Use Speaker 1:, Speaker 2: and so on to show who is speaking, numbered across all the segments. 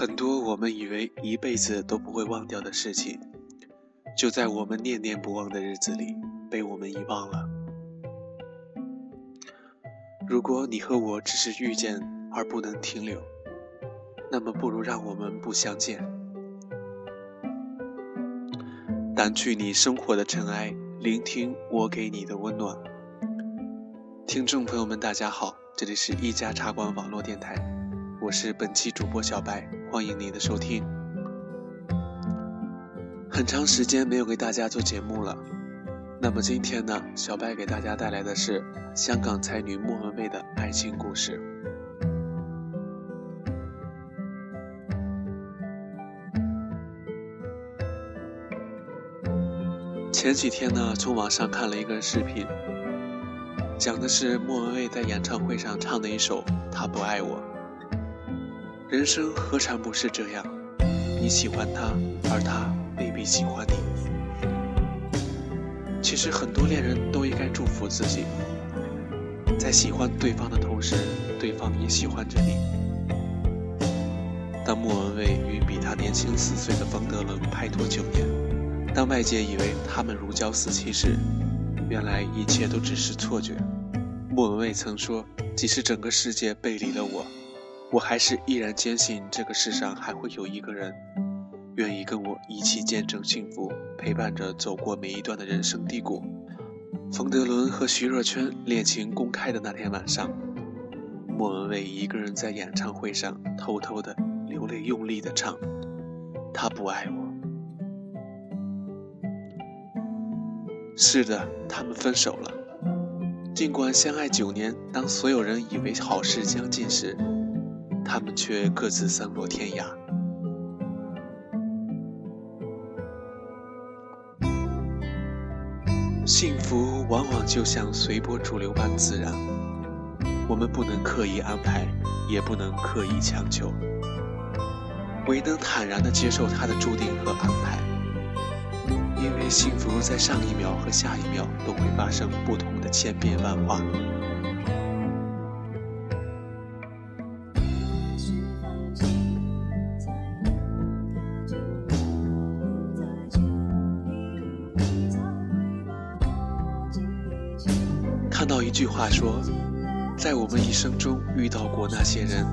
Speaker 1: 很多我们以为一辈子都不会忘掉的事情，就在我们念念不忘的日子里被我们遗忘了。如果你和我只是遇见而不能停留，那么不如让我们不相见，掸去你生活的尘埃，聆听我给你的温暖。听众朋友们，大家好，这里是一家茶馆网络电台，我是本期主播小白，欢迎您的收听。很长时间没有给大家做节目了，那么今天呢，小白给大家带来的是香港才女莫文蔚的爱情故事。前几天呢，从网上看了一个视频。讲的是莫文蔚在演唱会上唱的一首《他不爱我》。人生何尝不是这样？你喜欢他，而他未必喜欢你。其实很多恋人都应该祝福自己，在喜欢对方的同时，对方也喜欢着你。当莫文蔚与比他年轻四岁的冯德伦拍拖九年，当外界以为他们如胶似漆时，原来一切都只是错觉。莫文蔚曾说：“即使整个世界背离了我，我还是依然坚信这个世上还会有一个人，愿意跟我一起见证幸福，陪伴着走过每一段的人生低谷。”冯德伦和徐若瑄恋情公开的那天晚上，莫文蔚一个人在演唱会上偷偷的流泪，用力的唱：“他不爱我。”是的，他们分手了。尽管相爱九年，当所有人以为好事将近时，他们却各自散落天涯。幸福往往就像随波逐流般自然，我们不能刻意安排，也不能刻意强求，唯能坦然地接受它的注定和安排。因为幸福在上一秒和下一秒都会发生不同的千变万化。一句话说，在我们一生中遇到过那些人，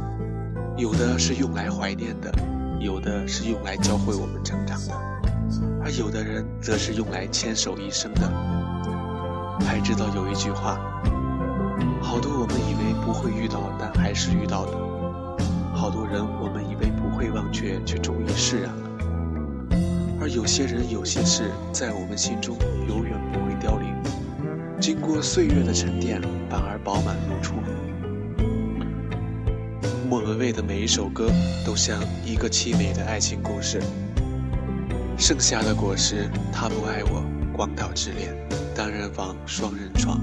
Speaker 1: 有的是用来怀念的，有的是用来教会我们成长的。而有的人则是用来牵手一生的。还知道有一句话，好多我们以为不会遇到，但还是遇到了；好多人我们以为不会忘却，却终于释然了。而有些人、有些事，在我们心中永远不会凋零，经过岁月的沉淀，反而饱满如初。莫文蔚的每一首歌，都像一个凄美的爱情故事。剩下的果实，他不爱我，广岛之恋，单人房，双人床。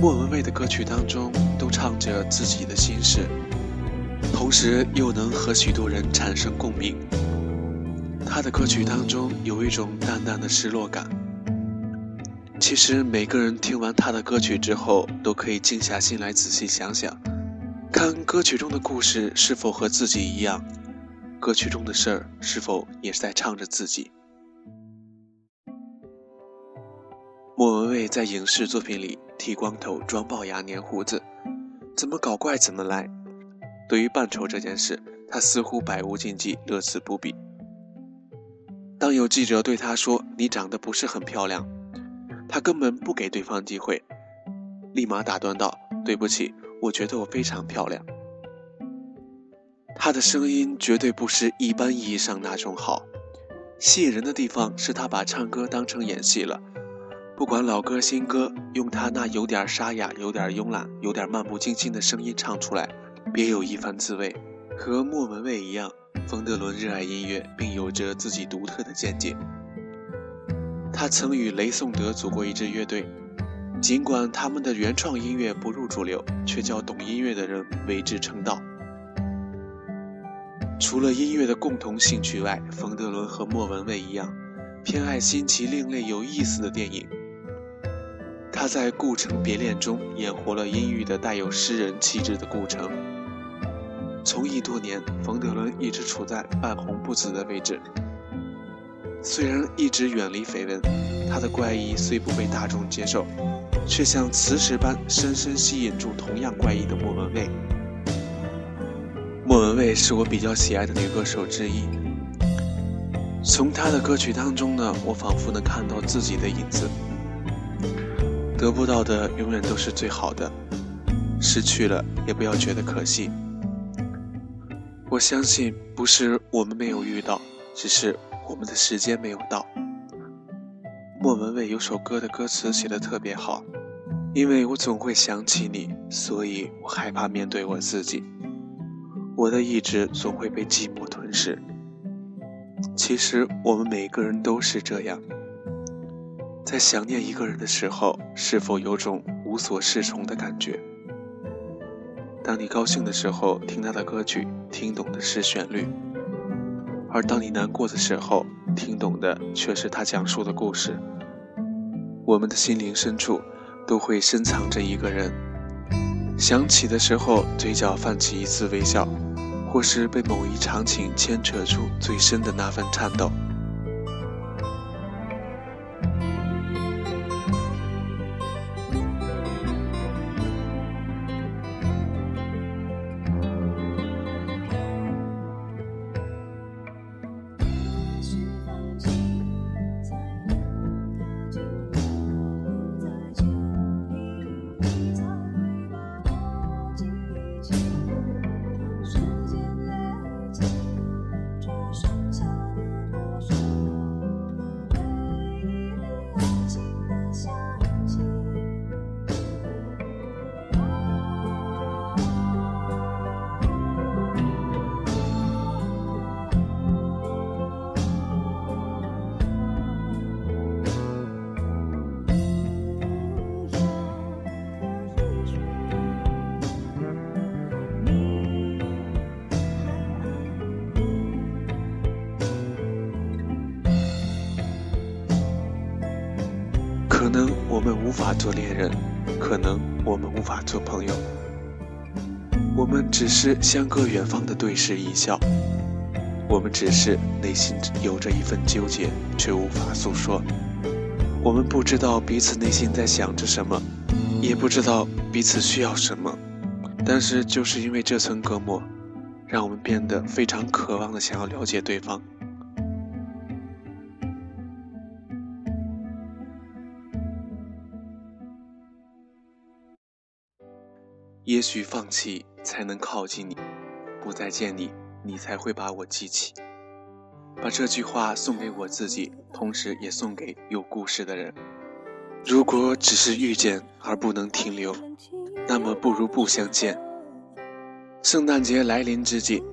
Speaker 1: 莫文蔚的歌曲当中都唱着自己的心事，同时又能和许多人产生共鸣。他的歌曲当中有一种淡淡的失落感。其实每个人听完他的歌曲之后，都可以静下心来仔细想想，看歌曲中的故事是否和自己一样。歌曲中的事儿是否也是在唱着自己？莫文蔚在影视作品里剃光头、装龅牙、粘胡子，怎么搞怪怎么来。对于扮丑这件事，她似乎百无禁忌，乐此不彼。当有记者对他说“你长得不是很漂亮”，他根本不给对方机会，立马打断道：“对不起，我觉得我非常漂亮。”他的声音绝对不是一般意义上那种好，吸引人的地方是他把唱歌当成演戏了。不管老歌新歌，用他那有点沙哑、有点慵懒、有点漫不经心的声音唱出来，别有一番滋味。和莫文蔚一样，冯德伦热爱音乐，并有着自己独特的见解。他曾与雷颂德组过一支乐队，尽管他们的原创音乐不入主流，却叫懂音乐的人为之称道。除了音乐的共同兴趣外，冯德伦和莫文蔚一样，偏爱新奇、另类、有意思的电影。他在《顾城别恋》中演活了阴郁的、带有诗人气质的顾城。从艺多年，冯德伦一直处在半红不紫的位置。虽然一直远离绯闻，他的怪异虽不被大众接受，却像磁石般深深吸引住同样怪异的莫文蔚。莫文蔚是我比较喜爱的女歌手之一。从她的歌曲当中呢，我仿佛能看到自己的影子。得不到的永远都是最好的，失去了也不要觉得可惜。我相信不是我们没有遇到，只是我们的时间没有到。莫文蔚有首歌的歌词写的特别好，因为我总会想起你，所以我害怕面对我自己。我的意志总会被寂寞吞噬。其实我们每个人都是这样。在想念一个人的时候，是否有种无所适从的感觉？当你高兴的时候，听他的歌曲，听懂的是旋律；而当你难过的时候，听懂的却是他讲述的故事。我们的心灵深处都会深藏着一个人，想起的时候，嘴角泛起一丝微笑，或是被某一场景牵扯出最深的那份颤抖。我们无法做恋人，可能我们无法做朋友，我们只是相隔远方的对视一笑，我们只是内心有着一份纠结，却无法诉说。我们不知道彼此内心在想着什么，也不知道彼此需要什么，但是就是因为这层隔膜，让我们变得非常渴望的想要了解对方。也许放弃才能靠近你，不再见你，你才会把我记起。把这句话送给我自己，同时也送给有故事的人。如果只是遇见而不能停留，那么不如不相见。圣诞节来临之际，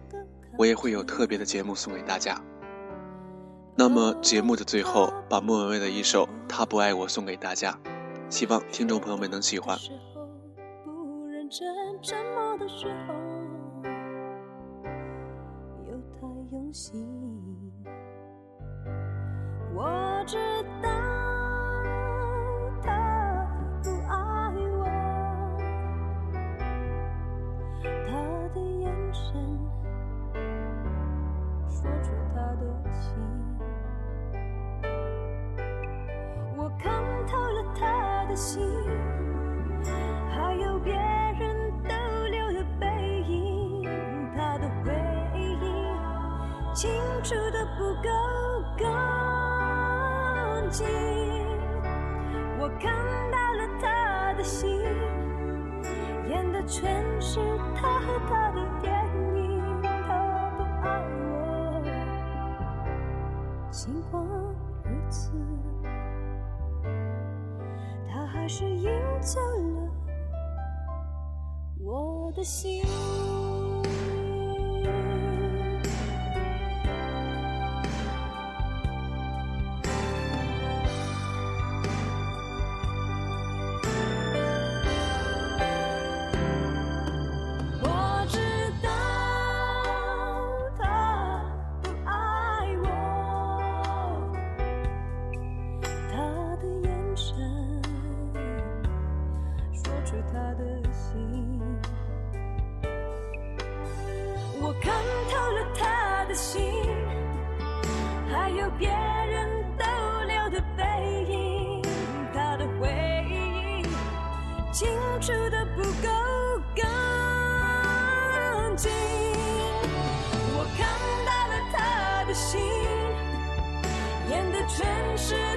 Speaker 1: 我也会有特别的节目送给大家。那么节目的最后，把莫文蔚的一首《他不爱我》送给大家，希望听众朋友们能喜欢。
Speaker 2: 真沉默的时候，有太用心。我知道他不爱我，他的眼神说出他的情。我看透了他的心，不够干净，我看到了他的心，演的全是他和他的电影。他不爱我，尽管如此，他还是赢走了我的心。我看透了他的心，还有别人逗留的背影，他的回忆清楚的不够干净。我看到了他的心，演的全是。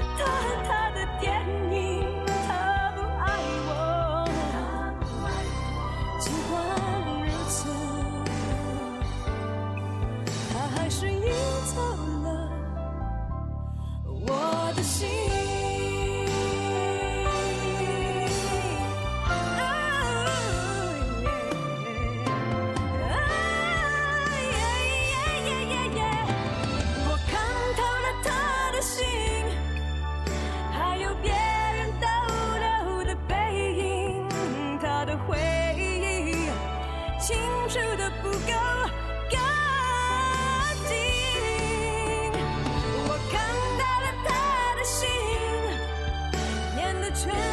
Speaker 2: dream.